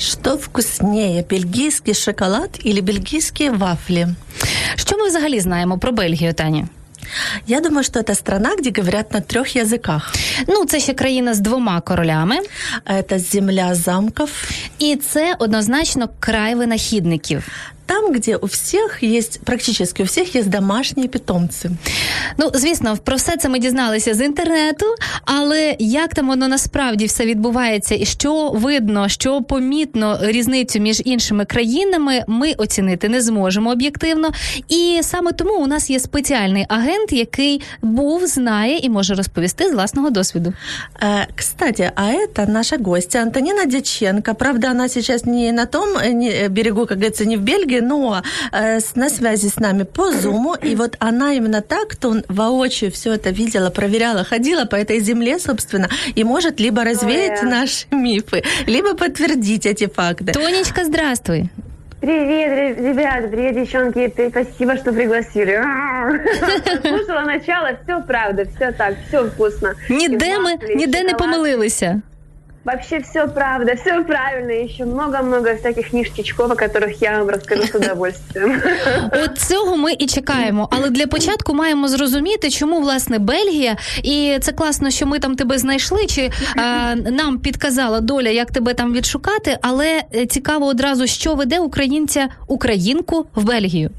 Что вкуснее, бельгийский шоколад или бельгийские вафли? Що ми взагалі знаємо про Бельгію, Таня? Я думаю, что это страна, где говорят на трех языках. Ну, це ще країна з двома королями, Это земля замков, і це однозначно край винахідників. там, где у всех есть, практически у всех есть домашние питомцы. Ну, звісно, про все це ми дізналися з інтернету, але як там воно насправді все відбувається, і що видно, що помітно різницю між іншими країнами, ми оцінити не зможемо об'єктивно. І саме тому у нас є спеціальний агент, який був, знає і може розповісти з власного досвіду. Э, Кстати, а это наша гостья Антонина Дяченко. Правда, она сейчас не на том э, не- э, берегу, как говорится, не в Бельгии, Но э, с- на связи с нами по Зуму. И вот она именно так, кто воочию все это видела, проверяла, ходила по этой земле, собственно, и может либо развеять Ой. наши мифы, либо подтвердить эти факты. Тонечка, здравствуй. Привет, ре- ребята, привет, девчонки, спасибо, что пригласили. Слушала начало, все правда, все так, все вкусно. Ніде ми ніде не помилилися. Вообще все правда, все правильно, еще много-много всяких ништячков, о которых я вам расскажу с удовольствием. От цього ми і чекаємо. Але для початку маємо зрозуміти, чому власне Бельгія, і це класно, що ми там тебе знайшли, чи е, нам підказала доля, як тебе там відшукати. Але е, цікаво одразу, що веде українця українку в Бельгію.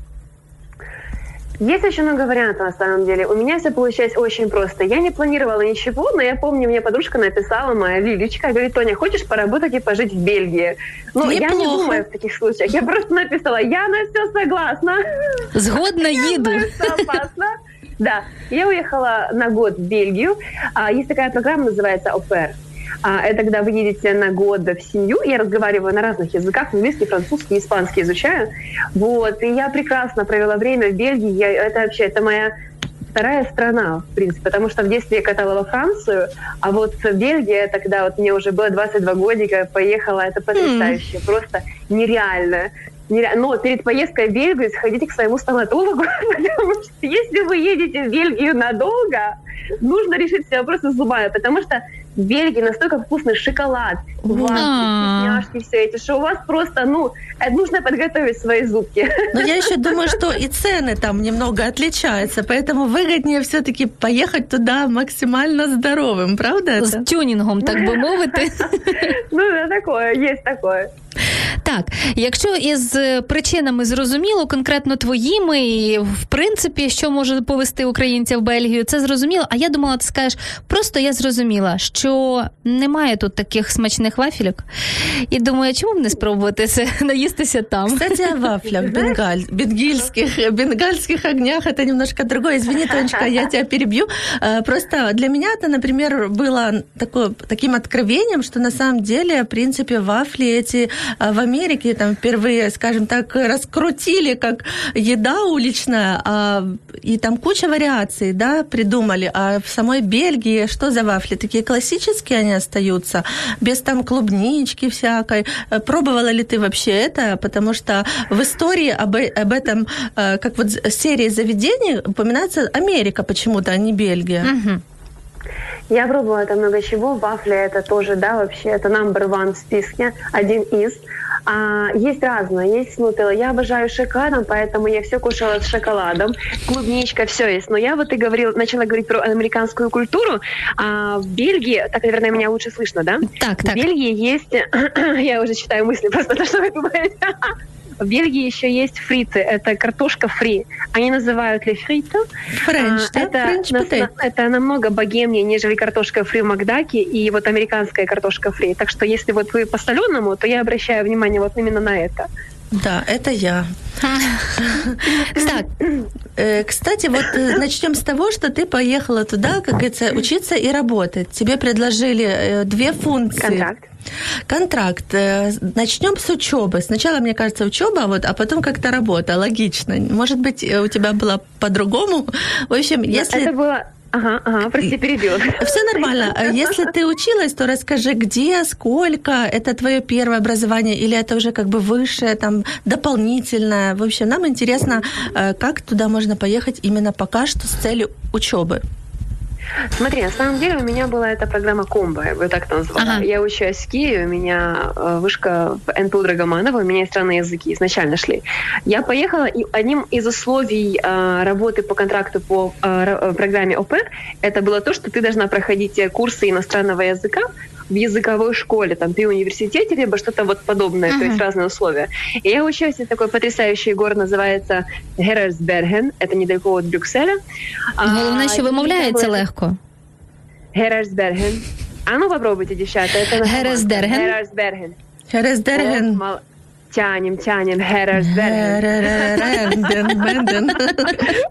Есть очень много вариантов на самом деле. У меня все получилось очень просто. Я не планировала ничего, но я помню, мне подружка написала, моя Лилечка, говорит, Тоня, хочешь поработать и пожить в Бельгии? Ну, я не думаю в таких случаях. Я просто написала, я на все согласна. Что опасно. Да, я уехала на год в Бельгию. А, Есть такая программа, называется ОПЕР. А, Это когда вы едете на год в семью. Я разговариваю на разных языках, английский, французский, испанский изучаю. Вот, и я прекрасно провела время в Бельгии. Я, это вообще, это моя вторая страна, в принципе, потому что в детстве я катала во Францию, а вот Бельгия, тогда вот мне уже было 22 годика, поехала, это потрясающе, просто нереально. Нере- Но перед поездкой в Бельгию сходите к своему стоматологу, потому что если вы едете в Бельгию надолго, нужно решить все вопросы зубами, потому что в Бельгии настолько вкусный шоколад, вафли, вкусняшки все эти, что у вас просто, ну, э, нужно подготовить свои зубки. Но я еще думаю, что и цены там немного отличаются, поэтому выгоднее все-таки поехать туда максимально здоровым, правда? З это? тюнінгом, так би мовити. Ну, да, такое, есть такое. Так, якщо із е, причинами зрозуміло, конкретно твоїми, і в принципі, що може повести українця в Бельгію, це зрозуміло. А я думала, ти скажеш, просто я зрозуміла, що немає тут таких смачних вафельок. І думаю, чому б не спробувати це наїстися там? Кстати, о вафлях бенгаль, бенгальских, бенгальских огнях это немножко другое. Извини, Тонечка, я тебя перебью. Э, Просто для меня это, например, было такое, таким откровением, что на самом деле, в принципе, вафли эти э, в Америке там впервые, скажем так, раскрутили как еда уличная, а, и там куча вариаций, да, придумали. А в самой Бельгии что за вафли? Такие классические они остаются, без там клубнички всякой. Э, Пробовала ли ты вообще это? Потому что в истории об, об этом, э, как вот серии заведений, упоминается Америка почему-то, а не Бельгия. Мгм. Я пробовала там много чего. Вафли это тоже, да, вообще, это number one в списке, один из. А, есть разное, есть с нутеллой. Я обожаю шоколадом, поэтому я все кушала с шоколадом. Клубничка, все есть. Но я вот и говорил, начала говорить про американскую культуру. А в Бельгии, так, наверное, меня лучше слышно, да? Так, так. В Бельгии есть... я уже читаю мысли просто, то, что вы думаете. В Бельгии еще есть фриты. Это картошка фри. Они называют ли фриты. Френч, А, да? это, Френч потейто. это намного богемнее, нежели картошка фри в Макдаке и вот американская картошка фри. Так что если вот вы по соленому, то я обращаю внимание вот именно на это. Да, это я. Так. Э, Кстати, вот э, начнем с того, что ты поехала туда, как говорится, учиться и работать. Тебе предложили э, две функции. Контракт. Контракт. Начнем с учебы. Сначала, мне кажется, учеба, вот, а потом как-то работа. Логично. Может быть, у тебя было по-другому. В общем, если... Это было... Ага, ага, прости, перебил. Все нормально. Если ты училась, то расскажи, где, сколько, это твое первое образование или это уже как бы высшее, там, дополнительное. В общем, нам интересно, э, как туда можно поехать именно пока что с целью учебы. Смотри, на самом деле у меня была эта программа комбо, я бы так назвала. Ага. Я учусь в Киеве, у меня э, вышка НПУ Драгоманова, у меня иностранные языки изначально шли. Я поехала, и одним из условий э, работы по контракту по э, э, программе ОП это было то, что ты должна проходить э, курсы иностранного языка в языковой школе, там, при университете, либо что-то вот подобное, то есть разные условия. И я учусь, и такой потрясающий город называется Герерсберген, это недалеко от Брюкселя. А, Головне, що и вимовляється легко. Герерсберген. А ну попробуйте, девчата. Это Герерсберген? Герерсберген. Хересдерген. Мало- Тянем, тянем. Герерсберген.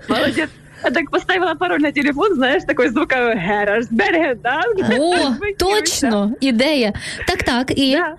Молодец. Я так поставила пароль на телефон, знаешь, такой звуковой Герерсберген, да? О, точно, ідея. Так, так, Да.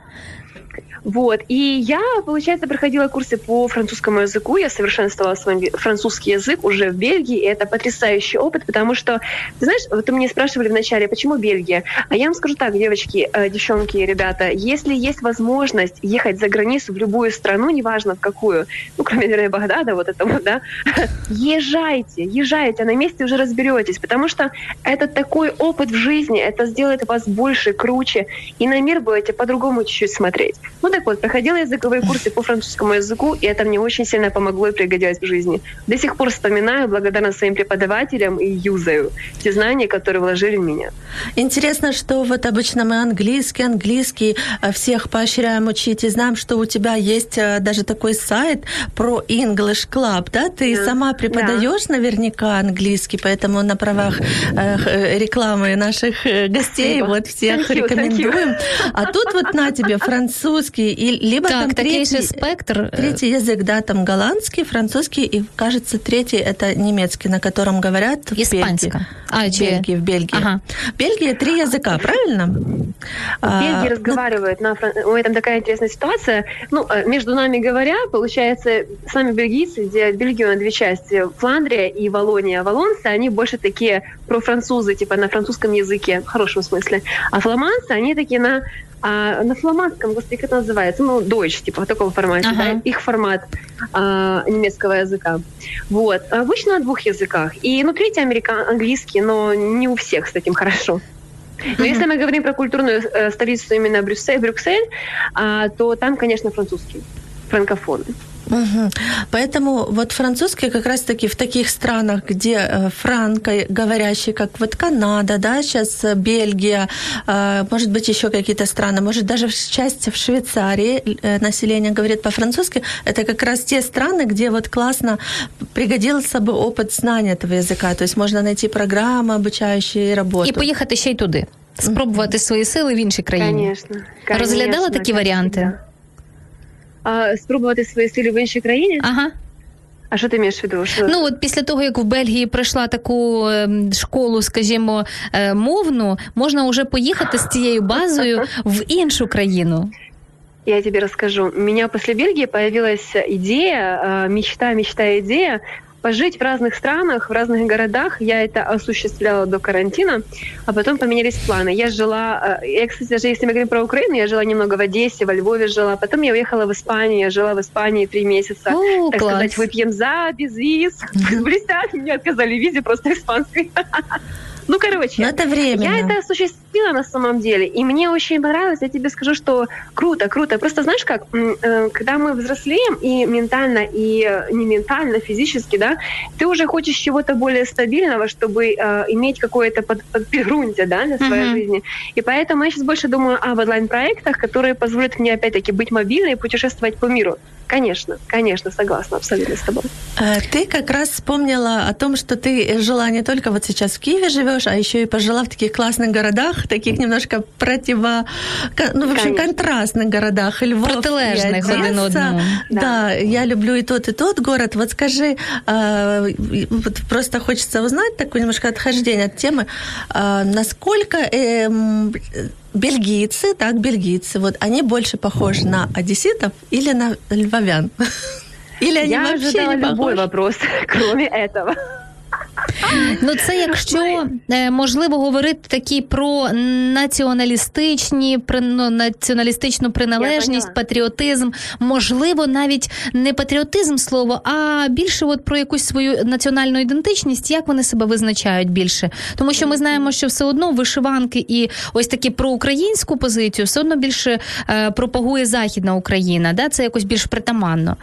Вот. И я, получается, проходила курсы по французскому языку. Я совершенствовала свой французский язык уже в Бельгии. И это потрясающий опыт, потому что, ты знаешь, вот вы меня спрашивали вначале, почему Бельгия? А я вам скажу так, девочки, э, девчонки, ребята, если есть возможность ехать за границу в любую страну, неважно в какую, ну, кроме, наверное, Багдада, вот этого, да, езжайте, езжайте, на месте уже разберетесь, потому что это такой опыт в жизни, это сделает вас больше, круче, и на мир будете по-другому чуть-чуть смотреть. Ну так вот, проходила языковые курсы по французскому языку, и это мне очень сильно помогло и пригодилось в жизни. До сих пор вспоминаю, благодарна своим преподавателям и юзаю те знания, которые вложили в меня. Интересно, что вот обычно мы английский, английский, э, всех поощряем учить, и знаем, что у тебя есть э, даже такой сайт про English Club, да? Ты Да. сама преподаешь наверняка английский, поэтому на правах э, рекламы наших гостей Спасибо. вот всех thank you. рекомендуем. А тут вот на тебе французский, и, либо там так, такий третий, спектр. е, Третий язык, да, там голландский, французский, и, кажется, третий это немецкий, на котором говорят в Бельгии. А, В. Бельгии, в Бельгии. Ага. В Бельгии три языка, правильно? В Бельгии А, разговаривают на фран- Ой, там такая интересная ситуация. Ну, э, между нами говоря, получается, сами бельгийцы делят Бельгию на две части. Фландрия и Волония. Волонцы, они больше такие профранцузы, типа на французском языке, в хорошем смысле. А фламандцы, они такие на а, на фламандском, господи, как это называется? Ну, Deutsch, типа, в таком формате, Ага. да, их формат а, немецкого языка. Вот. Обычно на двух языках. И, ну, третий американ, английский, но не у всех с этим хорошо. Но если мы говорим про культурную э, столицу именно Брюссель, Брюксель, а, то там, конечно, французский, франкофоны. Мгм. Поэтому вот французский как раз-таки в таких странах, где э, франкоговорящие, как вот Канада, да, сейчас э, Бельгия, э, может быть, еще какие-то страны, может, даже в части в Швейцарии э, население говорит по-французски, это как раз те страны, где вот классно пригодился бы опыт знания этого языка, то есть можно найти программы, обучающие работу. І поїхати ще й туди. Спробувати свої сили в іншій країні. Конечно. Розглядала конечно, такі как варіанти? всегда. А, спробувати свої сили в іншій країні? Ага. А що ти маєш в виду? Що... Ну от після того, як в Бельгії пройшла таку ем, школу, скажімо, е, мовну, можна вже поїхати з цією базою в іншу країну. Я тебе расскажу. У меня после Бельгии появилась идея, э, мечта, мечта, идея пожить в разных странах, в разных городах. Я это осуществляла до карантина, а потом поменялись планы. Я жила, э, я, кстати, даже если мы говорим про Украину, я жила немного в Одессе, во Львове жила, потом я уехала в Испанию, я жила в Испании три месяца. О, так клас. сказать, выпьем за, без виз. Блестят, мне отказали визе просто испанской. Ну, короче. Но это временно. Я это осуществила на самом деле, и мне очень понравилось. Я тебе скажу, что круто, круто. Просто знаешь как, э, когда мы взрослеем и ментально, и э, не ментально, физически, да, ты уже хочешь чего-то более стабильного, чтобы э, иметь какое-то под, подпригрунтие, да, для своей Мгм. жизни. И поэтому я сейчас больше думаю об онлайн-проектах, которые позволят мне опять-таки быть мобильной и путешествовать по миру. Конечно, конечно, согласна абсолютно с тобой. Э, Ты как раз вспомнила о том, что ты жила не только вот сейчас в Киеве живешь, живешь, а еще и пожила в таких классных городах, таких немножко противо... Ну, в общем, Конечно. контрастных городах. Львов и Протилежних Одесса. один одному. Да. Да. я люблю и тот, и тот город. Вот скажи, а, вот просто хочется узнать такое немножко отхождение от темы. А, насколько эм, бельгийцы, так, бельгийцы, вот они больше похожи на одесситов или на львовян? Или они Я вообще ожидала не любой вопрос, кроме этого. Ну, це якщо е, можливо говорити такі про націоналістичні, при- ну, націоналістичну приналежність, патріотизм, можливо, навіть не патріотизм слово, а більше от про якусь свою національну ідентичність, як вони себе визначають більше. Тому що ми знаємо, що все одно вишиванки і ось такі про українську позицію все одно більше е, пропагує Західна Україна. Да? Це якось більш притаманно.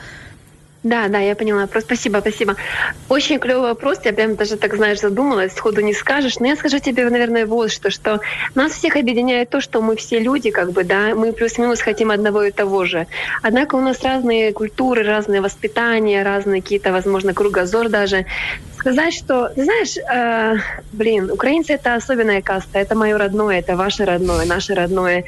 Да, да, я поняла. Просто спасибо, спасибо. Очень клевый вопрос. Я прям даже так, знаешь, задумалась, сходу не скажешь. Но я скажу тебе, наверное, вот что, что нас всех объединяет то, что мы все люди, как бы, да, мы плюс-минус хотим одного и того же. Однако у нас разные культуры, разные воспитания, разные какие-то, возможно, кругозор даже. Сказать, что, знаешь, э, блин, украинцы это особенная каста, это мое родное, это ваше родное, наше родное.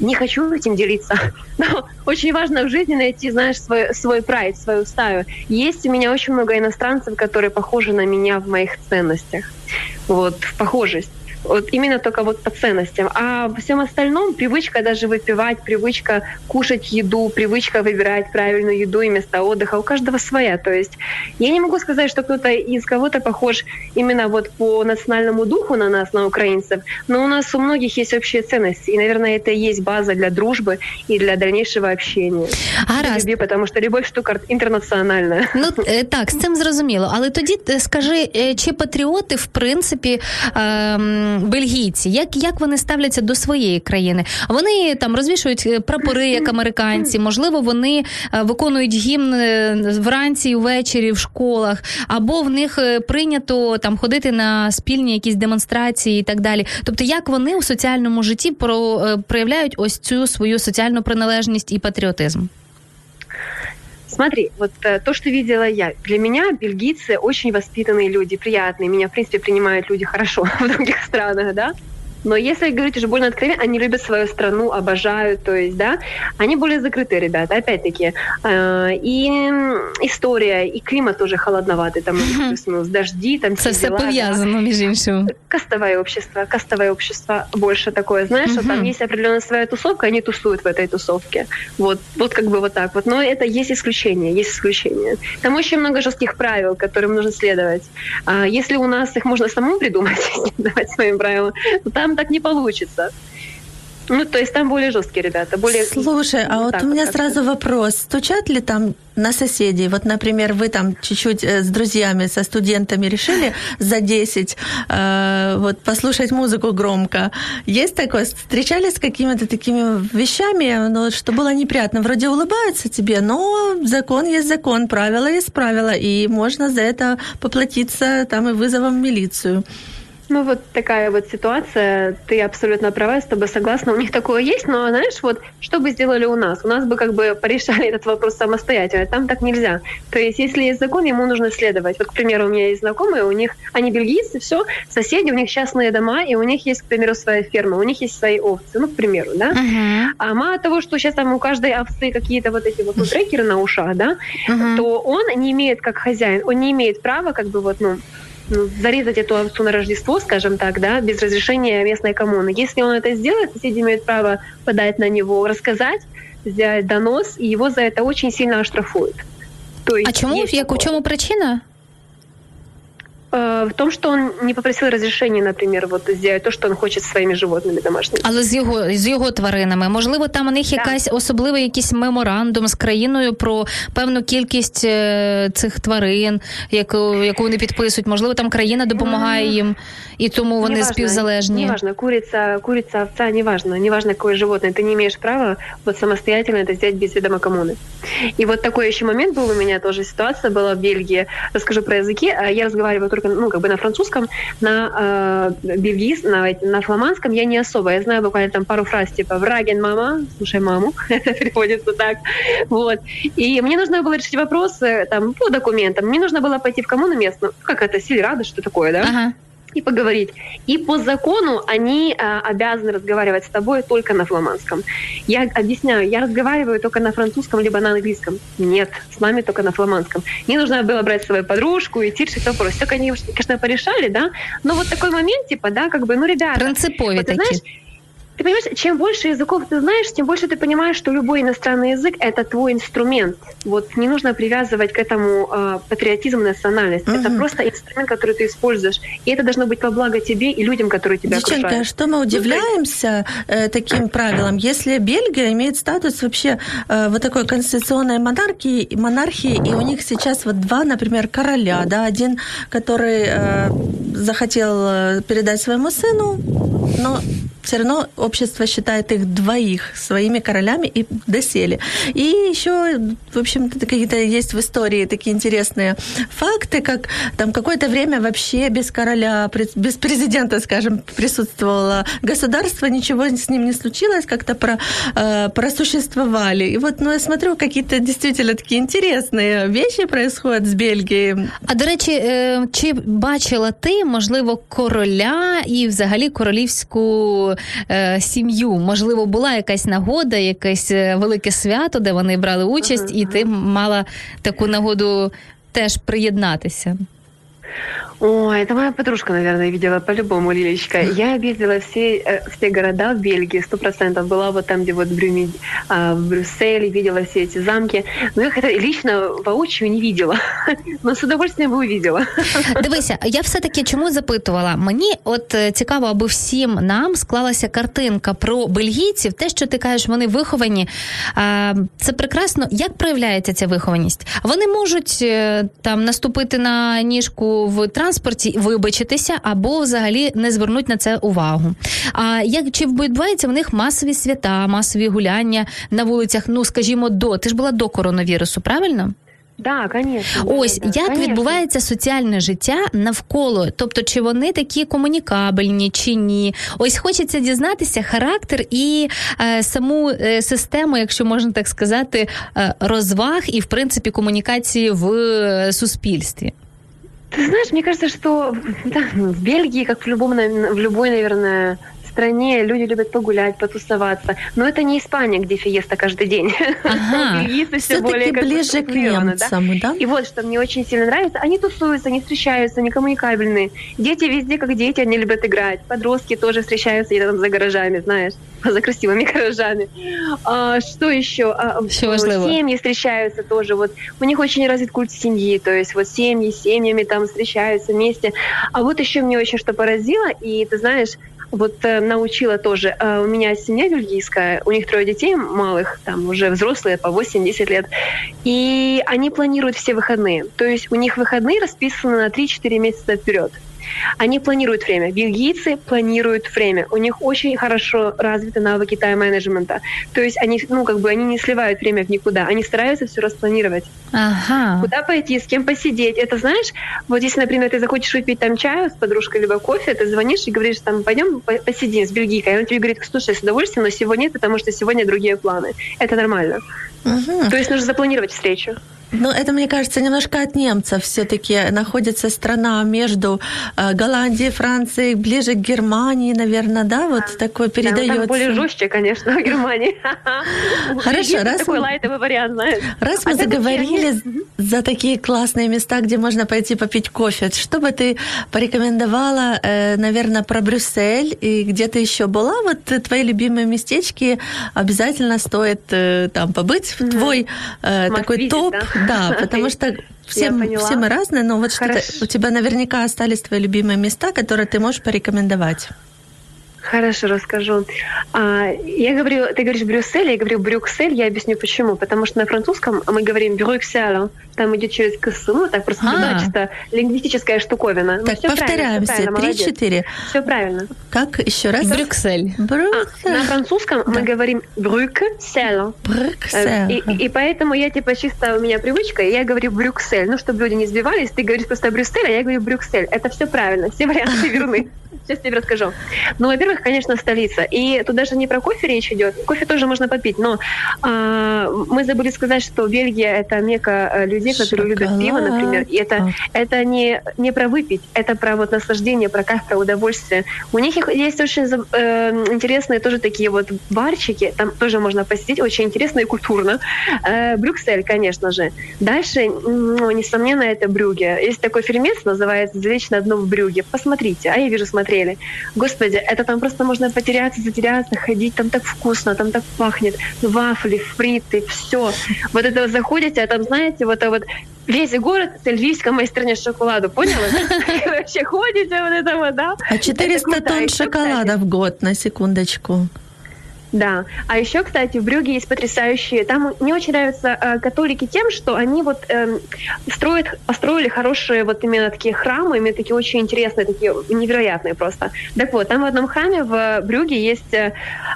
Не хочу этим делиться, но очень важно в жизни найти, знаешь, свой, свой прайд, свою стаю. Есть у меня очень много иностранцев, которые похожи на меня в моих ценностях. Вот, в похожесть. Вот именно только вот по ценностям. А во всем остальном привычка даже выпивать, привычка кушать еду, привычка выбирать правильную еду и место отдыха у каждого своя. То есть я не могу сказать, что кто-то из кого-то похож именно вот по национальному духу на нас, на украинцев, но у нас у многих есть общие ценности. И, наверное, это и есть база для дружбы и для дальнейшего общения. Гаразд. Любви, потому что любовь штука интернациональная. Ну е, так, з цим зрозуміло. Але тоді е, скажи, е, чи патріоти, в принципі, ем, бельгійці, як, як вони ставляться до своєї країни? Вони там розвішують е, прапори, як американці, можливо, вони е, виконують гімн е, вранці і ввечері в школах, або в них прийнято там ходити на спільні якісь демонстрації і так далі. Тобто, як вони у соціальному житті про, проявляють ось цю свою соціальну приналежність і патріотизм? Смотри, вот э, то, что видела я. Для меня бельгийцы очень воспитанные люди, приятные. Меня, в принципе, принимают люди хорошо в других странах, да. Но если говорить уже больно откровенно, они любят свою страну, обожают, то есть, да, они более закрытые ребята, опять-таки. Э, и история, и климат тоже холодноватый, там, плюс-минус, дожди, там все все дела, да. пов'язано між іншим. кастовое общество, кастовое общество больше такое, знаешь, что там есть определенная своя тусовка, они тусуют в этой тусовке. Вот, вот как бы вот так вот. Но это есть исключение, есть исключение. Там очень много жестких правил, которым нужно следовать. А если у нас их можно самому придумать, следовать своим правилам, то там так не получится. Ну, то есть там более жесткие ребята, более... Слушай, а вот вот у меня как-то. сразу вопрос. Стучат ли там на соседей? Вот, например, вы там чуть-чуть э, с друзьями, со студентами решили за 10 э, вот послушать музыку громко. Есть такое? Встречались с какими-то такими вещами, ну, что было неприятно? Вроде улыбаются тебе, но закон есть закон, правила есть правила, и можно за это поплатиться там и вызовом в милицию. Ну, вот такая вот ситуация, ты абсолютно права, с тобой согласна. У них такое есть, но, знаешь, вот что бы сделали у нас? У нас бы как бы порешали этот вопрос самостоятельно. Там так нельзя. То есть, если есть закон, ему нужно следовать. Вот, к примеру, у меня есть знакомые, у них, они бельгийцы, все, соседи, у них частные дома, и у них есть, к примеру, своя ферма, у них есть свои овцы, ну, к примеру, да? Угу. А мало того, что сейчас там у каждой овцы какие-то вот эти вот ну, трекеры на ушах, да, то он не имеет, как хозяин, он не имеет права как бы вот, ну, зарезать эту овцу на Рождество, скажем так, да, без разрешения местной коммуны. Если он это сделает, соседи имеют право подать на него, рассказать, сделать донос, и его за это очень сильно оштрафуют. То есть А чому есть як у такое. чому причина? Э, В том, что он не попросил разрешения, например, вот сделать то, что он хочет со своими животными домашними. Але з його з його тваринами, можливо, там у них Так. якась особливий якийсь меморандум з країною про певну кількість е, цих тварин, яку яку вони підписують. Можливо, там країна допомагає їм, і тому вони Неважно, співзалежні. Неважно, курица, курица, овца, неважно, неважно какое животное, ты не имеешь права вот самостоятельно это сделать без ведома коммуны. И вот такой еще момент был у меня тоже ситуация была в Бельгии. Расскажу про языки. А Я разговариваю только, ну, как бы на французском, на э, бельгийс, на, на фламандском я не особо. Я знаю буквально там пару фраз типа «враген мама», слушай маму, это переводится так. Вот. И мне нужно было решить вопрос э, там по документам. Мне нужно было пойти в коммуну местную, как это, Сильрада, что такое, да? Ага. И поговорить. И по закону они а, обязаны разговаривать с тобой только на фламандском. Я объясняю, я разговариваю только на французском либо на английском. Нет, с нами только на фламандском. Мне нужно было брать свою подружку и идти решить вопрос. Все, конечно, порешали, да, но вот такой момент, типа, да, как бы, ну, ребята... Принципові вот, такі. знаешь, ты понимаешь, чем больше языков ты знаешь, тем больше ты понимаешь, что любой иностранный язык – это твой инструмент. Вот не нужно привязывать к этому э, патриотизм, национальность. Это Мгм. просто инструмент, который ты используешь. И это должно быть во благо тебе и людям, которые тебя Девчонки, а окружают. что мы удивляемся э, таким правилам? Если Бельгия имеет статус вообще э, вот такой конституционной монархии, монархии, и у них сейчас вот два, например, короля, да, один, который э, захотел э, передать своему сыну, но все равно общество считает их двоих своими королями и доселе. И еще, в общем-то, какие-то есть в истории такие интересные факты, как там какое-то время вообще без короля, пред- без президента, скажем, присутствовало государство, ничего с ним не случилось, как-то про, э, просуществовали. И вот, ну, я смотрю, какие-то действительно такие интересные вещи происходят с Бельгией. А до речі, е, чи бачила ти, можливо, короля і взагалі королівську е, сім'ю? Можливо, була якась нагода, якесь е, велике свято, де вони брали участь, і ти мала таку нагоду теж приєднатися. Ой, это моя подружка, наверное, видела по-любому, Лилечка. Я объездила все, э, все города в Бельгии, сто процентов. Была вот там, где вот Брюми, а, в Брюсселе, видела все эти замки. Но я их это лично воочию не видела. Но с удовольствием бы увидела. Дивися, я все-таки чому запитувала? Мені от е, цікаво, аби всім нам склалася картинка про бельгійців. Те, що ти кажеш, вони виховані. А, це прекрасно. Як проявляється ця вихованість? Вони можуть е, там наступити на ніжку в транспорті, вибачитися або взагалі не звернуть на це увагу. А як чи відбуваються в них масові свята, масові гуляння на вулицях? Ну скажімо, до ти ж була до коронавірусу, правильно? Да, конечно. Ось да, як конечно. відбувається соціальне життя навколо, тобто чи вони такі комунікабельні, чи ні? Ось хочеться дізнатися характер і е, саму е, систему, якщо можна так сказати, е, розваг і в принципі комунікації в е, суспільстві. Ты знаешь, мне кажется, что да, в Бельгии, как в, любом, в любой, наверное, стране, люди любят погулять, потусоваться. Но это не Испания, где фиеста каждый день. Ага. Все-таки ближе к структурированы, да? немцам, да? И вот что мне очень сильно нравится, они тусуются, они встречаются, они коммуникабельные. Дети везде как дети, они любят играть. Подростки тоже встречаются где-то там за гаражами, знаешь, за красивыми гаражами. А, что еще? А, важливо. семьи встречаются тоже. Вот у них очень развит культ семьи, то есть вот семьи с семьями там встречаются вместе. А вот еще мне очень что поразило, и ты знаешь, вот э, научила тоже. Э, у меня семья бельгийская, у них трое детей малых, там уже взрослые по 8-10 лет. И они планируют все выходные. То есть у них выходные расписаны на 3-4 месяца вперед. Они планируют время. Бельгийцы планируют время. У них очень хорошо развиты навыки тайм-менеджмента. То есть они, ну, как бы они не сливают время в никуда. Они стараются все распланировать. Ага. Куда пойти, с кем посидеть. Это знаешь, вот если, например, ты захочешь выпить там чаю с подружкой либо кофе, ты звонишь и говоришь, там, пойдем по- посидим с бельгийкой. И она тебе говорит, слушай, с удовольствием, но сегодня нет, потому что сегодня другие планы. Это нормально. Мгм. То есть нужно запланировать встречу. Ну, это, мне кажется, немножко от немцев все-таки находится страна между э, Голландией, Францией, ближе к Германии, наверное, да, вот Да, ну, передается. там более жестче, конечно, в Германии. Хорошо, раз такой лайтовый вариант, знаешь. Раз А мы заговорили за такие классные места, где можно пойти попить кофе, что бы ты порекомендовала, э, наверное, про Брюссель и где ты еще была? Вот твои любимые местечки обязательно стоит э, там побыть твой такой топ, да? потому что все, все мы разные, но вот что-то Хорошо. у тебя наверняка остались твои любимые места, которые ты можешь порекомендовать. Хорошо, расскажу. А, я говорю, ты говоришь Брюссель, я говорю Брюксель, я объясню почему. Потому что на французском мы говорим Брюксель, там идет через КС, ну так просто А. да, чисто лингвистическая штуковина. Ну, так, правильно, повторяемся. Три-четыре. Все правильно. Как еще раз? Брюксель. А, Брюксель. на французском мы говорим Брюксель. Э, Брюксель. И, и поэтому я типа чисто у меня привычка, и я говорю Брюксель. Ну, чтобы люди не сбивались, ты говоришь просто Брюссель, а я говорю Брюксель. Это все правильно, все варианты верны. Сейчас тебе расскажу. Ну, во-первых, конечно, столица. И тут даже не про кофе речь идет. Кофе тоже можно попить, но а, мы забыли сказать, что Бельгия это мека э, людей, которые любят пиво, например. И это, это не, не про выпить, это про вот наслаждение, про кайф, про удовольствие. У них есть очень э, интересные тоже такие вот барчики, там тоже можно посетить, очень интересно и культурно. Э, Брюксель, конечно же. Дальше, ну, несомненно, это Брюге. Есть такой фильмец, называется «Залечь на дно в Брюге». Посмотрите, а я вижу, смотрели. Господи, это там просто можно потеряться, затеряться, ходить, там так вкусно, там так пахнет. Вафли, фриты, все. Вот это вы заходите, а там, знаете, вот это вот весь город с эльфийской майстерня шоколаду, поняла? Вообще ходите вот это вот, да? А 400 тонн шоколада в год, на секундочку. Да. А еще, кстати, в Брюге есть потрясающие... Там мне очень нравятся э, католики тем, что они вот э, строят, построили хорошие вот именно такие храмы, именно такие очень интересные, такие невероятные просто. Так вот, там в одном храме в Брюге есть э,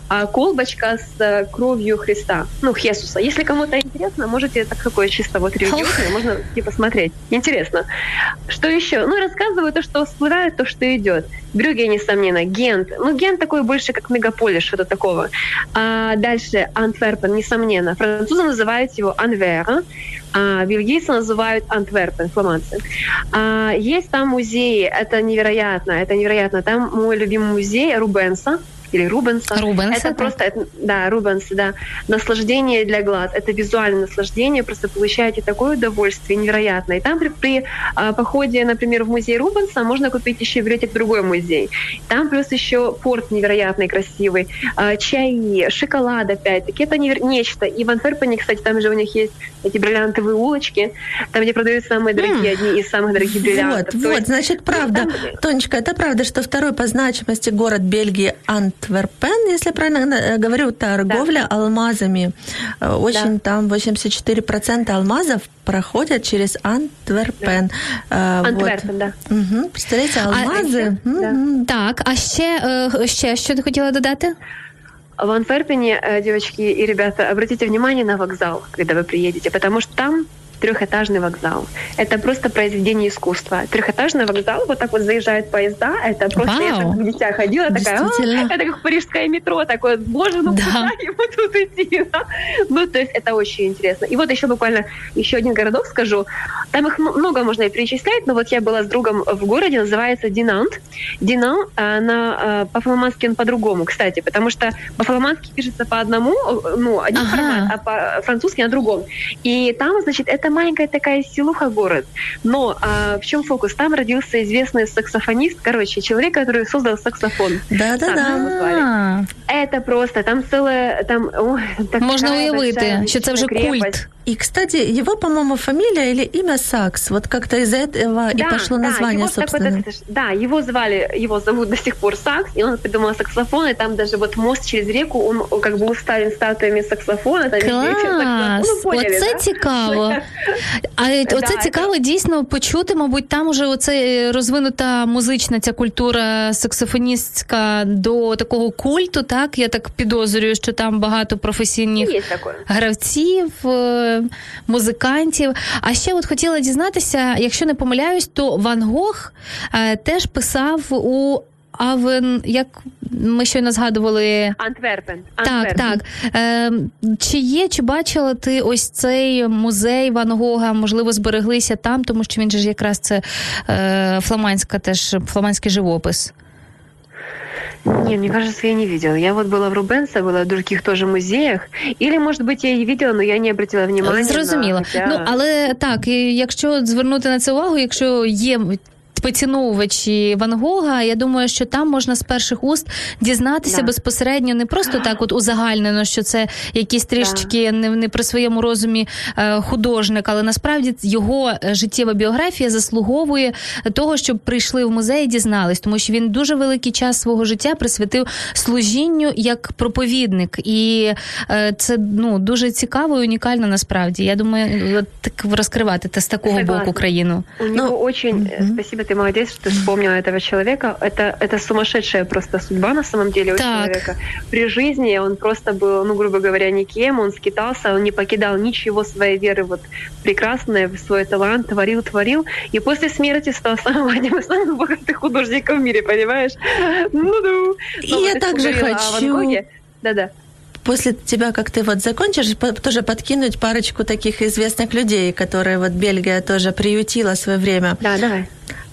а, колбочка с э, кровью Христа, ну, Хесуса. Если кому-то интересно, можете, это какое чисто вот религиозное, можно идти посмотреть. Интересно. Что еще? Ну, рассказываю то, что всплывает, то, что идет. Брюге, несомненно, Гент. Ну, Гент такой больше как мегаполис, что-то такого. А дальше Антверпен, несомненно. Французы называют его Анвера, а бельгийцы называют Антверпен, фламандцы. А, есть там музеи, это невероятно, это невероятно. Там мой любимый музей Рубенса, или Рубенса. Рубенса, это да. просто, это, да, Рубенс, да. Наслаждение для глаз. Это визуальное наслаждение. Просто получаете такое удовольствие невероятное. И там при, при а, походе, например, в музей Рубенса можно купить еще билетик в другой музей. Там плюс еще порт невероятный, красивый. А, чаи, шоколад опять-таки. Это невер... нечто. И в Антверпене, кстати, там же у них есть эти бриллиантовые улочки, там, где продаются самые дорогие, mm. одни из самых дорогих бриллиантов. Вот, вот, есть... значит, правда. Там... Тонечка, это правда, что второй по значимости город Бельгии Ант Антверпен, если правильно э, говорю, торговля да. алмазами. Э, очень да. там 84% алмазов проходят через Антверпен. Да. Антверпен, вот. да. Угу. Представляете, алмази. А, угу. Так, а ще, ще що ти хотіла додати? В Антверпене, девочки и ребята, обратите внимание на вокзал, когда вы приедете, потому что там трехэтажный вокзал. Это просто произведение искусства. Трехэтажный вокзал, вот так вот заезжают поезда, это просто Вау. я так в дитя ходила, такая, «А, это как парижское метро, такое, боже, ну да. куда ему тут идти? Да? Ну, то есть это очень интересно. И вот еще буквально еще один городок скажу. Там их много можно и перечислять, но вот я была с другом в городе, называется Динант. Динант, она а, по-фламандски он по-другому, кстати, потому что по-фламандски пишется по одному, ну, один ага. формат, а по-французски на другом. И там, значит, это это маленькая такая селуха город. Но а, в чем фокус? Там родился известный саксофонист, короче, человек, который создал саксофон. Да-да-да. Это просто, там целое, там, ой, Можна уявити, що це вже культ. И, кстати, его, по-моему, фамилия или имя Сакс, вот как-то из-за этого да, и пошло да, название, его собственно. Такой, да, его звали, его зовут до сих пор Сакс, и он придумал саксофон, и там даже вот мост через реку, он как бы уставлен статуями саксофона. Там Клас! Саксофон. Ну, поняли, оце да? цікаво. А оце да, цікаво це... дійсно почути, мабуть, там уже оце розвинута музична ця культура саксофоністська до такого культу, так? Я так підозрюю, що там багато професійних гравців музикантів. А ще от хотіла дізнатися, якщо не помиляюсь, то Ван Гог е, теж писав у. Авен, як ми щойно згадували Антверпен. Так, так. Е, Чи є, чи бачила ти ось цей музей Ван Гога, можливо, збереглися там, тому що він же ж якраз це е, фламандська теж фламандський живопис. Не, мне кажется, я не видела. Я вот была в Рубенсе, была в других тоже музеях. Или, может быть, я її видела, но я не обратила внимания. Зрозуміло. На... Ну, але так, якщо звернути на це увагу, якщо є поціновувачі Ван Гога, я думаю, що там можна з перших уст дізнатися да. безпосередньо не просто так, от узагальнено, що це якісь трішечки да. не, не при своєму розумі е, художник, але насправді його життєва біографія заслуговує того, щоб прийшли в музей і дізнались, тому що він дуже великий час свого життя присвятив служінню як проповідник, і е, це ну дуже цікаво і унікально насправді. Я думаю, так розкривати те з такого Согласна. боку країну. У нього ну, очень, mm-hmm. спасибо ты молодец, что ты вспомнила этого человека. Это, это сумасшедшая просто судьба на самом деле у Так. человека. При жизни он просто был, ну, грубо говоря, никем, он скитался, он не покидал ничего своей веры вот прекрасное, в свой талант, творил, творил. И после смерти стал самым одним из самых богатых художников в мире, понимаешь? Ну-ну. И я также хочу-. Да-да. После тебя, как ты вот закончишь, тоже подкинуть парочку таких известных людей, которые вот Бельгия тоже приютила в свое время. Да, давай.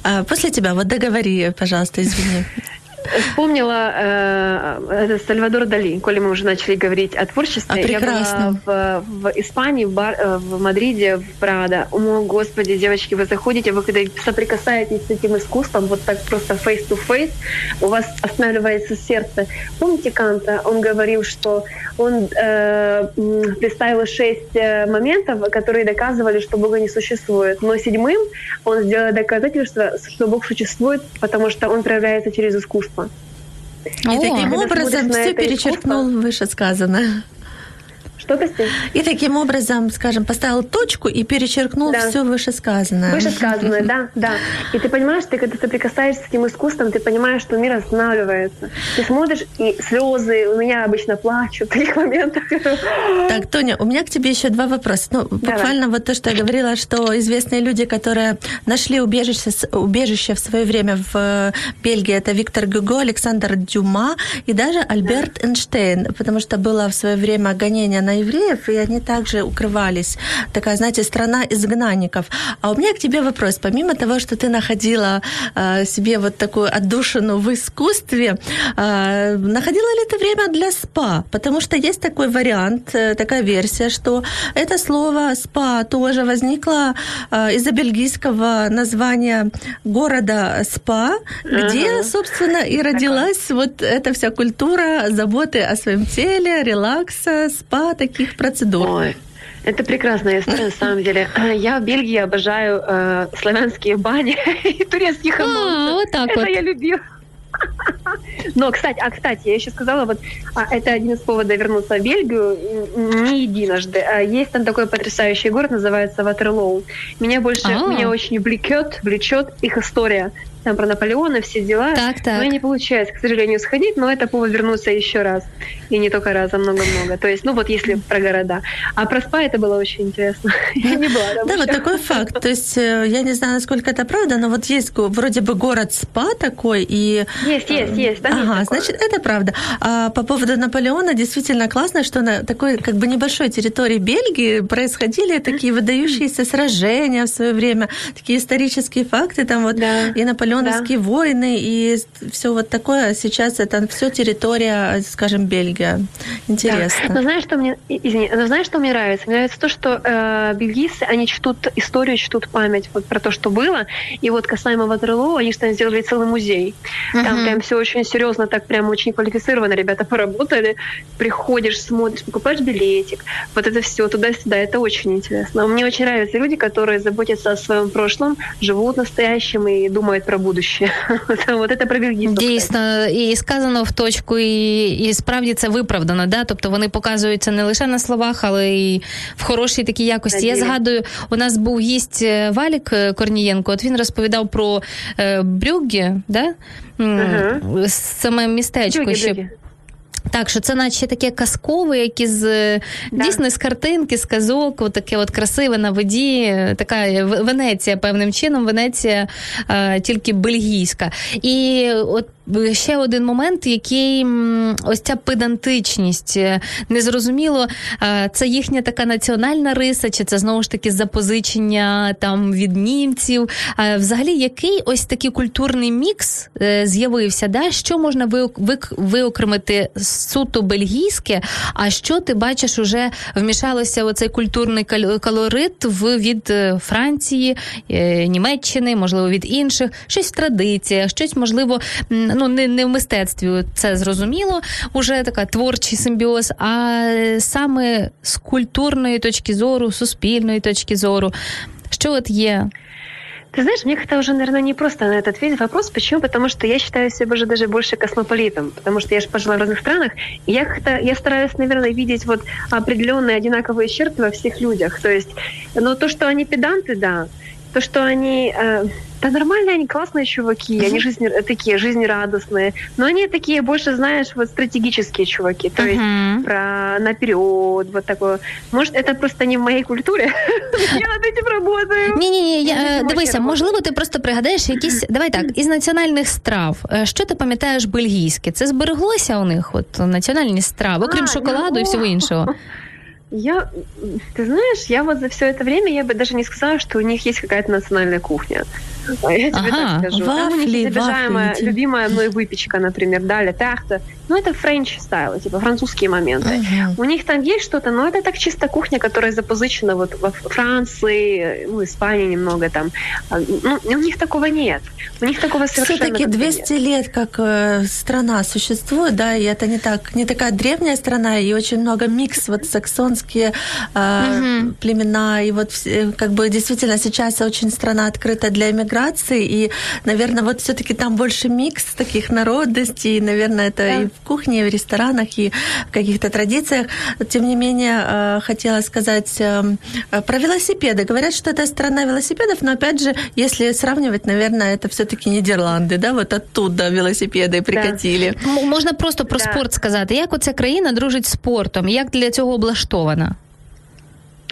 А после тебя, вот договори, пожалуйста, извини. Вспомнила э, Сальвадор Дали, коли мы уже начали говорить о творчестве. А, Я прекрасно. была в, в Испании, в, бар, э, в Мадриде, в Прадо. О, господи, девочки, вы заходите, вы когда соприкасаетесь с этим искусством, вот так просто face to face, у вас останавливается сердце. Помните Канта? Он говорил, что он э, представил шесть э, моментов, которые доказывали, что Бога не существует. Но седьмым он сделал доказательство, что Бог существует, потому что он проявляется через искусство. И О, таким образом все перечеркнул вышесказанное. Что, Костя? И таким образом, скажем, поставил точку и перечеркнул Да. все вышесказанное. Вышесказанное, да, да. И ты понимаешь, ты когда соприкасаешься с этим искусством, ты понимаешь, что мир останавливается. Ты смотришь, и слезы у меня обычно плачут в таких моментах. Так, Тоня, у меня к тебе еще два вопроса. Ну, буквально вот то, что я говорила, что известные люди, которые нашли убежище, убежище в свое время в э, Бельгии, это Виктор Гюго, Александр Дюма и даже Альберт Эйнштейн, потому что было в свое время гонение на евреев, и они также укрывались. Такая, знаете, страна изгнанников. А у меня к тебе вопрос. Помимо того, что ты находила э, себе вот такую отдушину в искусстве, э, находила ли ты время для спа? Потому что есть такой вариант, э, такая версия, что это слово спа тоже возникло э, из-за бельгийского названия города спа, где, Ага. собственно, и родилась вот эта вся культура заботы о своем теле, релакса, спа, таких процедур. Ой, это прекрасная история, на самом деле. Я в Бельгии обожаю э, славянские бани и турецкие А, хамамы. вот так Это вот. я любила. Но, кстати, а, кстати, я еще сказала, вот а, это один из поводов вернуться в Бельгию, не единожды. А, есть там такой потрясающий город, называется Ватерлоу. Меня больше, А. меня очень влечет, влечет их история. Там про Наполеона, все дела. Так, так. Но не получается, к сожалению, сходить, но это повод вернуться еще раз. И не только раз, а много-много. То есть, ну вот если про города. А про спа это было очень интересно. Я не была Да, вот такой факт. То есть э, я не знаю, насколько это правда, но вот есть вроде бы город СПА такой, и... Есть, есть, ага, есть такое. значит, это правда. А по поводу Наполеона, действительно классно, что на такой как бы небольшой территории Бельгии происходили такие выдающиеся сражения в свое время, такие исторические факты, там вот и наполеоновские войны, и все вот такое. Сейчас это все территория, скажем, Бельгия. Интересно. Да. Но знаешь, что мне, извини, но знаешь, что мне нравится? Мне нравится то, что э, бельгийцы, они чтут историю, чтут память вот про то, что было. И вот касаемо Ватерлоо, они там сделали целый музей. Там Мгм. прям все очень серьезно, так прям очень квалифицированно ребята поработали. Приходишь, смотришь, покупаешь билетик. Вот это все туда-сюда. Это очень интересно. Мне очень нравятся люди, которые заботятся о своем прошлом, живут настоящим и думают про будущее. Вот это про бельгийцев. Дійсно, і сказано в точку, і, і справді це виправдано. Да? Тобто вони показуються не лише на словах, але й в хорошій такій якості. Я згадую, у нас був гість е, Валік е, Корнієнко. От він розповідав про е, Брюгге, да? Угу. Саме містечко. Брюгге, що другі. Так, що це наче таке казкове, які із е, Да. дійсно з картинки, з казок, от таке от красиве на воді. е, Така е, Венеція певним чином, Венеція а, тільки бельгійська. І от е, ще один момент, який ось ця педантичність. е, Незрозуміло, е, це їхня така національна риса, чи це знову ж таки запозичення там від німців. Е, Взагалі, який ось такий культурний мікс з'явився? Да? Що можна ви- виокремити суто бельгійське, а що ти бачиш, уже вмішалося оцей культурний кал- колорит в від Франції, Німеччини, можливо, від інших, щось в традиціях, щось можливо, ну не, не в мистецтві, це зрозуміло, уже така творчий симбіоз, а саме з культурної точки зору, суспільної точки зору. Що от є? Ты знаешь, мне как-то уже, наверное, не просто на этот ответить вопрос. Почему? Потому что я считаю себя уже даже больше космополитом, потому что я же пожила в разных странах, и я как-то, я стараюсь, наверное, видеть вот определенные одинаковые черты во всех людях. То есть, ну, то, что они педанты, да, то, что они... Э, да нормально, они классные чуваки, uh-huh. они жизни, такие жизнерадостные, но они такие больше, знаешь, вот стратегические чуваки, то uh-huh. есть про наперед, вот такое. Может, это просто не в моей культуре? Я над этим работаю. Ні-ні, дивися, можливо, ти просто пригадаєш якісь, давай так, із національних страв. Що ти пам'ятаєш бельгійське? Це збереглося у них, от національні страви, окрім шоколаду і всього іншого? Я, ты знаешь, я вот за все это время я бы даже не сказала, что у них есть какая-то национальная кухня. А я тебе ага, так скажу. Вафли, Там у них обожаемая, вафли. любимая мной выпечка, например, дали тахта. Ну, это French style, типа французские моменты. Uh-huh. У них там есть что-то, но это так чисто кухня, которая запозичена вот во Франции, ну, Испании немного там. А, ну, у них такого нет. У них такого совершенно Все-таки 200 нет. лет как э, страна существует, да, и это не так, не такая древняя страна, и очень много микс, вот саксонские э, uh-huh. племена, и вот э, как бы действительно сейчас очень страна открыта для иммиграции, и, наверное, вот все-таки там больше микс таких народностей, и, наверное, это да. и в кухне, и в ресторанах, и в каких-то традициях. Тем не менее, э, хотела сказать э, про велосипеды. Говорят, что это страна велосипедов, но опять же, если сравнивать, наверное, это все-таки Нидерланды, да, вот оттуда велосипеди прикатили. Да. Можна просто про да. спорт сказати. Як оця країна дружить з спортом? Як для цього облаштована? 呢？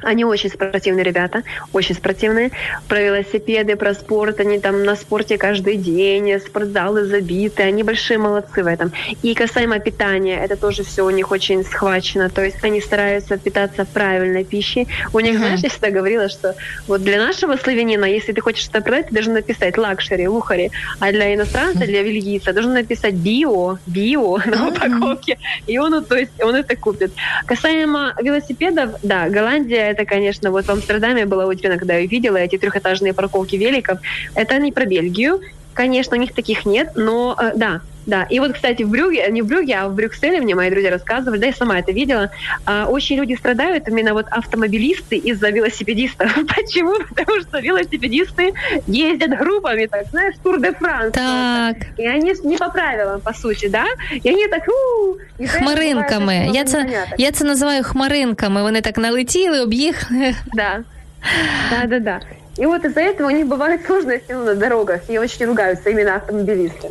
Они очень спортивные ребята, очень спортивные. Про велосипеды, про спорт. Они там на спорте каждый день, спортзалы забиты. Они большие молодцы в этом. И касаемо питания, это тоже все у них очень схвачено. То есть они стараются питаться правильной пищей. У них, mm-hmm. знаешь, я всегда говорила, что вот для нашего славянина, если ты хочешь что-то продать, ты должен написать luxury, luxury. А для иностранца, для бельгийца, должен написать bio, bio на упаковке. И он, то есть, он это купит. Касаемо велосипедов, да, Голландия это, конечно, вот в Амстердаме была утеряна, когда я видела эти трехэтажные парковки великов. Это не про Бельгию, конечно, у них таких нет, но э, да, да, и вот, кстати, в Брюге, не в Брюге, а в Брюкселе, мне мои друзья рассказывали, да, я сама это видела, а, очень люди страдают, именно вот автомобилисты из-за велосипедистов. Почему? Потому что велосипедисты ездят группами, так, знаешь, Тур де Франс. Так. И они не по правилам, по сути, да? И они так, у Хмаринками. Я це, я це називаю хмаринками. Вони так налетіли, об'їхали. Да. Да, да, да. И вот из-за этого у них бывают сложности ну, на дорогах, и очень ругаются именно автомобилисты.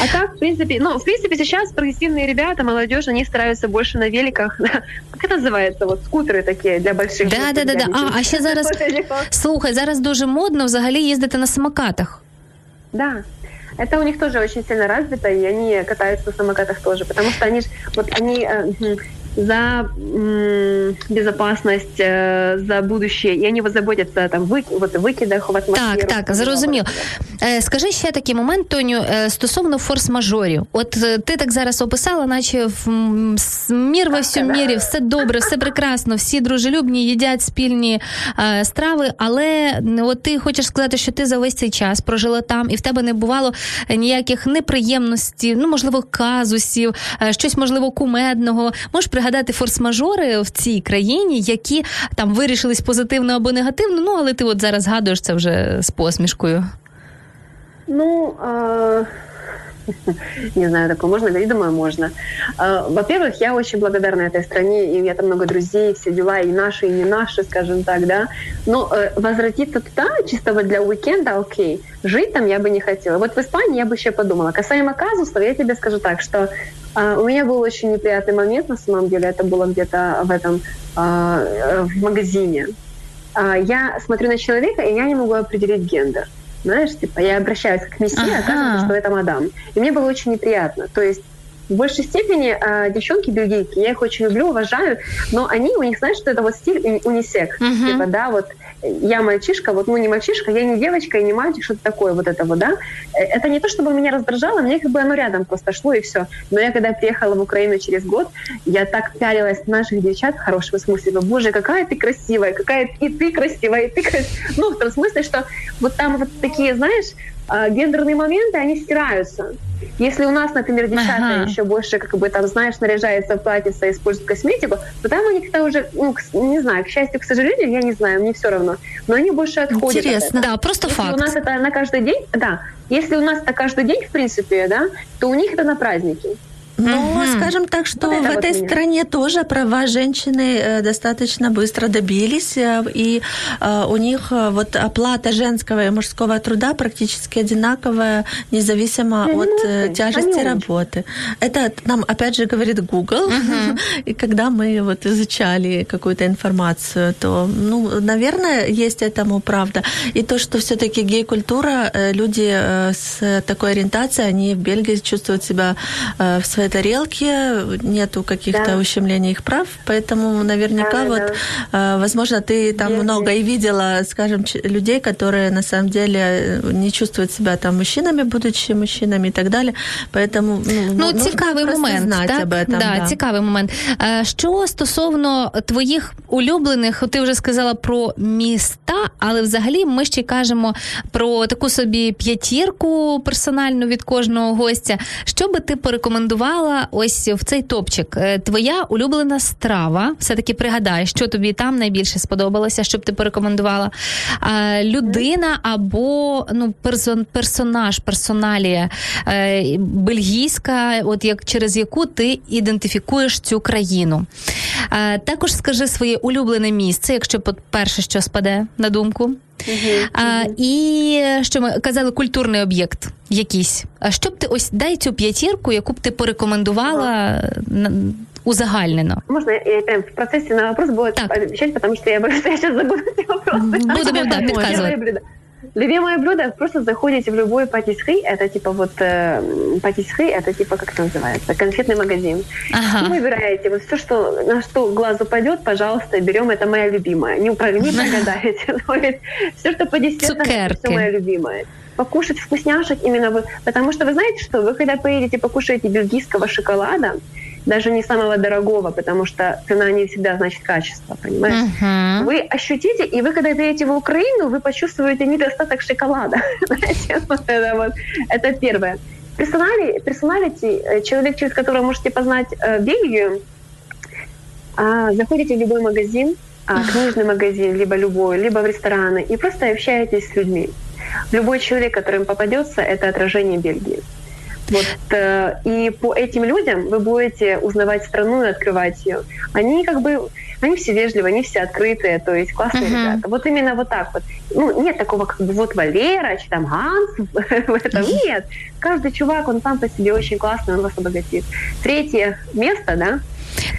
А так, в принципе, ну, в принципе, сейчас прогрессивные ребята, молодежь, они стараются больше на великах, как это называется, вот скутери такі для больших. Да, да, да, да. А, а ще зараз, слухай, зараз дуже модно взагалі їздити на самокатах. Да, это у них тоже очень сильно развито, и они катаются на самокатах тоже, потому что они же, вот они, э, за м, безопасность, э, за будущее, і вони заботяться там вик, от, викидах в атмосферу. Так, так, зрозуміло. Е, скажи ще такий момент, Тоню, е, стосовно форс-мажорів. От е, ти так зараз описала, наче в мір во всьому мірі, все добре, все прекрасно, всі дружелюбні, їдять спільні е, страви, але от ти хочеш сказати, що ти за весь цей час прожила там, і в тебе не бувало ніяких неприємностей, ну можливо, казусів, щось можливо кумедного. Можеш пригадати форс-мажори в цій країні, які там вирішились позитивно або негативно. Ну але ти от зараз згадуєш це вже з посмішкою. Ну. А... Не знаю, такое можно говорить, думаю, можно. Во-первых, я очень благодарна этой стране, и у меня там много друзей, все дела, и наши, и не наши, скажем так, да. Но э, возвратиться туда, чисто вот для уикенда, окей. Жить там я бы не хотела. Вот в Испании я бы еще подумала. Касаемо казусов, я тебе скажу так, что у меня был очень неприятный момент, на самом деле, это было где-то в этом, в магазине. Я смотрю на человека, и я не могу определить гендер знаешь, типа я обращаюсь к месье, ага. оказывается, что это мадам. И мне было очень неприятно. То есть в большей степени э, девчонки бельгийки, я их очень люблю, уважаю, но они, у них, знаешь, что это вот стиль унисек, uh-huh. типа, да, вот я мальчишка, вот, ну, не мальчишка, я не девочка и не мальчик, что-то такое вот это вот, да. Э, это не то, чтобы меня раздражало, мне как бы оно рядом просто шло и все. Но я когда приехала в Украину через год, я так пялилась на наших девчат в хорошем смысле, боже, какая ты красивая, какая и ты красивая, и ты красивая. Ну, в том смысле, что вот там вот такие, знаешь, а, гендерные моменты, они стираются. Если у нас, например, девчата ага. еще больше, как бы там, знаешь, наряжается в платьице, используют косметику, то там у них это уже, ну, не знаю, к счастью, к сожалению, я не знаю, мне все равно, но они больше отходят. Интересно, от да, просто если факт. у нас это на каждый день, да, если у нас это каждый день, в принципе, да, то у них это на праздники. Ну, угу. скажем так, что вот в этой вот стране тоже права женщины э, достаточно быстро добились, э, и э, у них вот оплата женского и мужского труда практически одинаковая, независимо ну, от ну, тяжести работы. Это нам, опять же, говорит Google, угу. и когда мы вот изучали какую-то информацию, то, ну, наверное, есть этому правда. И то, что все-таки гей-культура, люди с такой ориентацией, они в Бельгии чувствуют себя в своей тарелке, нету каких-то да. ущемлений их прав, поэтому наверняка да, вот, да. возможно, ты там Верно. много и видела, скажем, людей, которые на самом деле э, не чувствуют себя там мужчинами, будучи мужчинами и так далі. Поэтому ну, ну цікавий момент. Так? Об этом, да, да. Цікавий момент. Що стосовно твоїх улюблених, ти вже сказала про міста, але взагалі ми ще кажемо про таку собі п'ятірку персональну від кожного гостя. Що би ти порекомендувала? Записала ось в цей топчик. Е, твоя улюблена страва. Все-таки пригадай, що тобі там найбільше сподобалося, щоб ти порекомендувала. Людина або ну, персон, персонаж, персоналія е, бельгійська, от як через яку ти ідентифікуєш цю країну. Також скажи своє улюблене місце, якщо перше, що спаде на думку. Uh-huh, а, І що ми казали, культурний об'єкт якийсь. А що б ти ось дай цю п'ятірку, яку б ти порекомендувала uh-huh. узагальнено? Можна я прям в процесі на вопрос буде отвечать, тому що я боюся, я зараз забуду ці вопроси. Будемо да, підказувати. Любимое блюдо, просто заходите в любой патисserie, это типа вот э, патисserie, это типа, как это называется, конфетный магазин. Ага. И выбираете вот все, что, на что глаз упадет, пожалуйста, берем, это моя любимая. Не, не прогадаете. Все, что по десертам, все моя любимая покушать вкусняшек именно вы, потому что вы знаете, что вы когда поедете покушаете бельгийского шоколада, даже не самого дорогого, потому что цена не всегда значит качество, понимаете? Uh-huh. Вы ощутите, и вы, когда приедете в Украину, вы почувствуете недостаток шоколада. Вот это вот. Это первое. Персонали, персоналити, э, человек, через которого можете познать э, Бельгию, э, заходите в любой магазин, э, книжный магазин, либо любой, либо в рестораны, и просто общаетесь с людьми. Любой человек, который им попадется, это отражение Бельгии. Вот, э, и по этим людям вы будете узнавать страну и открывать ее. Они как бы, они все вежливые, они все открытые, то есть классные uh-huh. ребята. Вот именно вот так вот. Ну, нет такого, как бы вот Валера, там Ганс, в этом нет. Каждый чувак, он сам по себе очень классный, он вас обогатит. Третье место, да,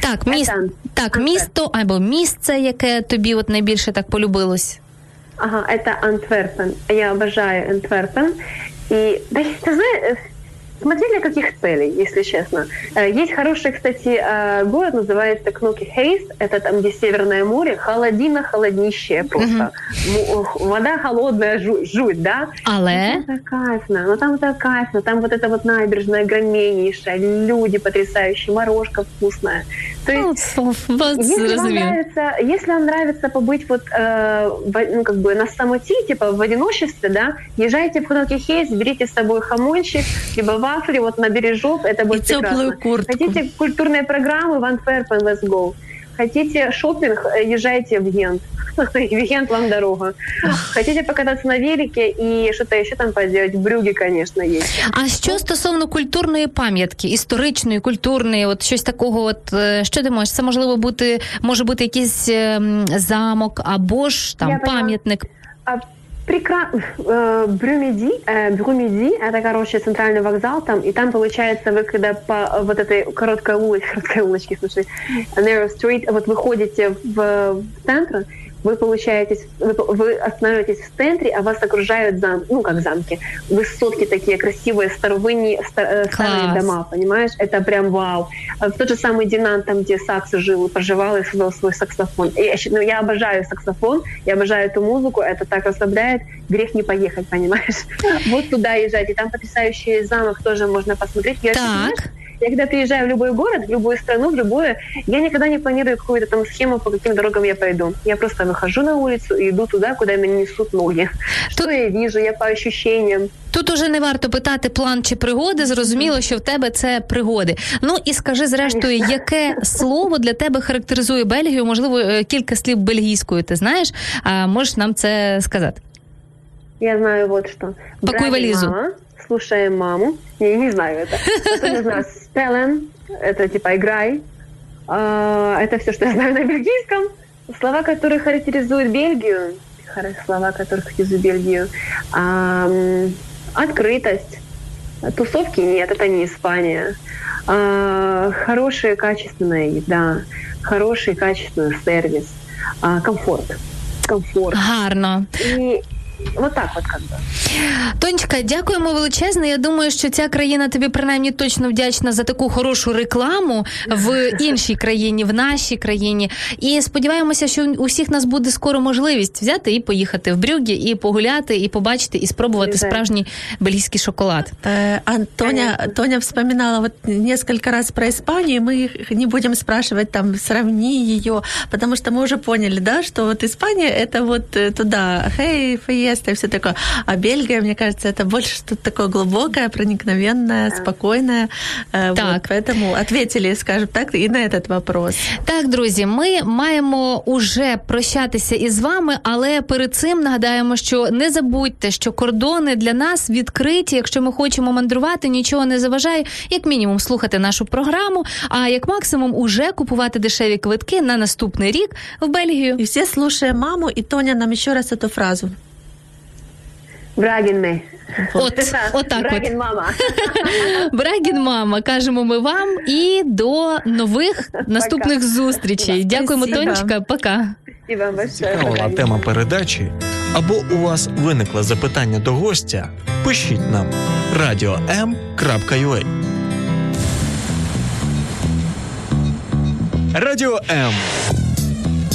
так, міс... так, місто або місце, яке тобі от найбільше так полюбилось. Ага, это Антверпен. Я обожаю Антверпен. И, да, ты знаешь, Смотри, для каких целей, если честно. Э, есть хороший, кстати, э, город, называется Кнуки Хейс. Это там, где Северное море. Холодина, холоднище просто. Угу. Вода холодная, жуть, жуть да? Але? Ну, там кайфно. Ну, там это кайфно. Там вот эта вот набережная огроменнейшая. Люди потрясающие. Морожка вкусная. То есть, ну, если, вам нравится, если вам нравится побыть вот, э, в, ну, как бы на самоте, типа в одиночестве, да, езжайте в Кнуки Хейс, берите с собой хамончик, либо вафли вот на бережок, это будет И теплую куртку. Хотите культурные программы в Антверпен, let's go. Хотите шопинг, э, езжайте в Гент. В Гент вам дорога. Хотите покататься на велике і що то ще там поделать? Брюги, конечно, є. А що стосовно культурної пам'ятки, історичної, культурної, от щось такого, от е, що ти можеш? Це можливо бути, може бути якийсь ем, замок або ж там пам'ятник. Прекрасно. Э, Брюмеди, э, Брюмеди, это, короче, центральный вокзал там, и там, получается, вы когда по вот этой короткой улочке, короткой улочке, слушай, Narrow Street, вот выходите в, в центр, вы получаетесь, вы, вы останавливаетесь в центре, а вас окружают зам, ну как замки, высотки такие красивые, старовинные, стар, э, старые дома, понимаешь? Это прям вау. А в тот же самый Динан, там, где Сакс жил проживал, и создал свой саксофон. И, ну, я обожаю саксофон, я обожаю эту музыку, это так расслабляет, грех не поехать, понимаешь? Вот туда езжать, и там потрясающий замок тоже можно посмотреть. Я так. Я когда приезжаю в любой город, в любую страну, в любое, я никогда не планирую какую-то там схему, по каким дорогам я пойду. Я просто выхожу на улицу и иду туда, куда меня несут ноги. Тут... Что я вижу, я по ощущениям. Тут уже не варто питати план чи пригоди. Зрозуміло, що в тебе це пригоди. Ну і скажи, зрештою, яке слово для тебе характеризує Бельгію? Можливо, е, кілька слів бельгійською. Ти знаєш? А можеш нам це сказати? Я знаю вот что. Пакуй вализу. Мама, слушаем маму. Не, не знаю это. Потом я знаю спелен, это типа играй. А, Это все, что я знаю на бельгийском. Слова, которые характеризуют Бельгию. Слова, которые характеризуют Бельгию. Открытость. Тусовки нет, это не Испания. А, Хорошая, качественная еда. Хороший, качественный сервис. А, Комфорт. Комфорт. Гарно. И вот так вот как бы. Тонечка, дякуємо величезно. Я думаю, що ця країна тобі принаймні точно вдячна за таку хорошу рекламу в іншій країні, в нашій країні. І сподіваємося, що у всіх нас буде скоро можливість взяти і поїхати в Брюгге, і погуляти, і побачити, і спробувати Обязательно. справжній бельгійський шоколад. Э, Антоня, Конечно. Тоня вспоминала вот несколько раз про Испанию. Мы их не будем спрашивать там, сравни ее, потому что мы уже поняли, да, что вот Испания это вот э, туда, хей, фиеста и все такое. А Бельгия, мне кажется, это больше что-то такое глубокое, проникновенное, спокойное. Э, Так. Вот, поэтому ответили, скажем так, и на этот вопрос. Так, друзі, ми маємо уже прощатися із вами, але перед цим нагадаємо, що не забудьте, що кордони для нас відкриті. Якщо ми хочемо мандрувати, нічого не заважає, як мінімум слухати нашу програму, а як максимум уже купувати дешеві квитки на наступний рік в Бельгію. И все слушаем маму, и Тоня нам еще раз эту фразу. Брагинны. От, отак от. Мама. Брагін, мама, кажемо ми вам і до нових наступних зустрічей. Дякуємо, Спасибо. Тонечка. Пока. Вам. Цікавила тема передачі, або у вас виникло запитання до гостя, пишіть нам radio.m.ua Радіо М.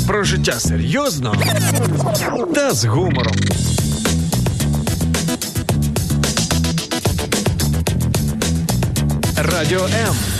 Про життя серйозно та з гумором. Радіо М.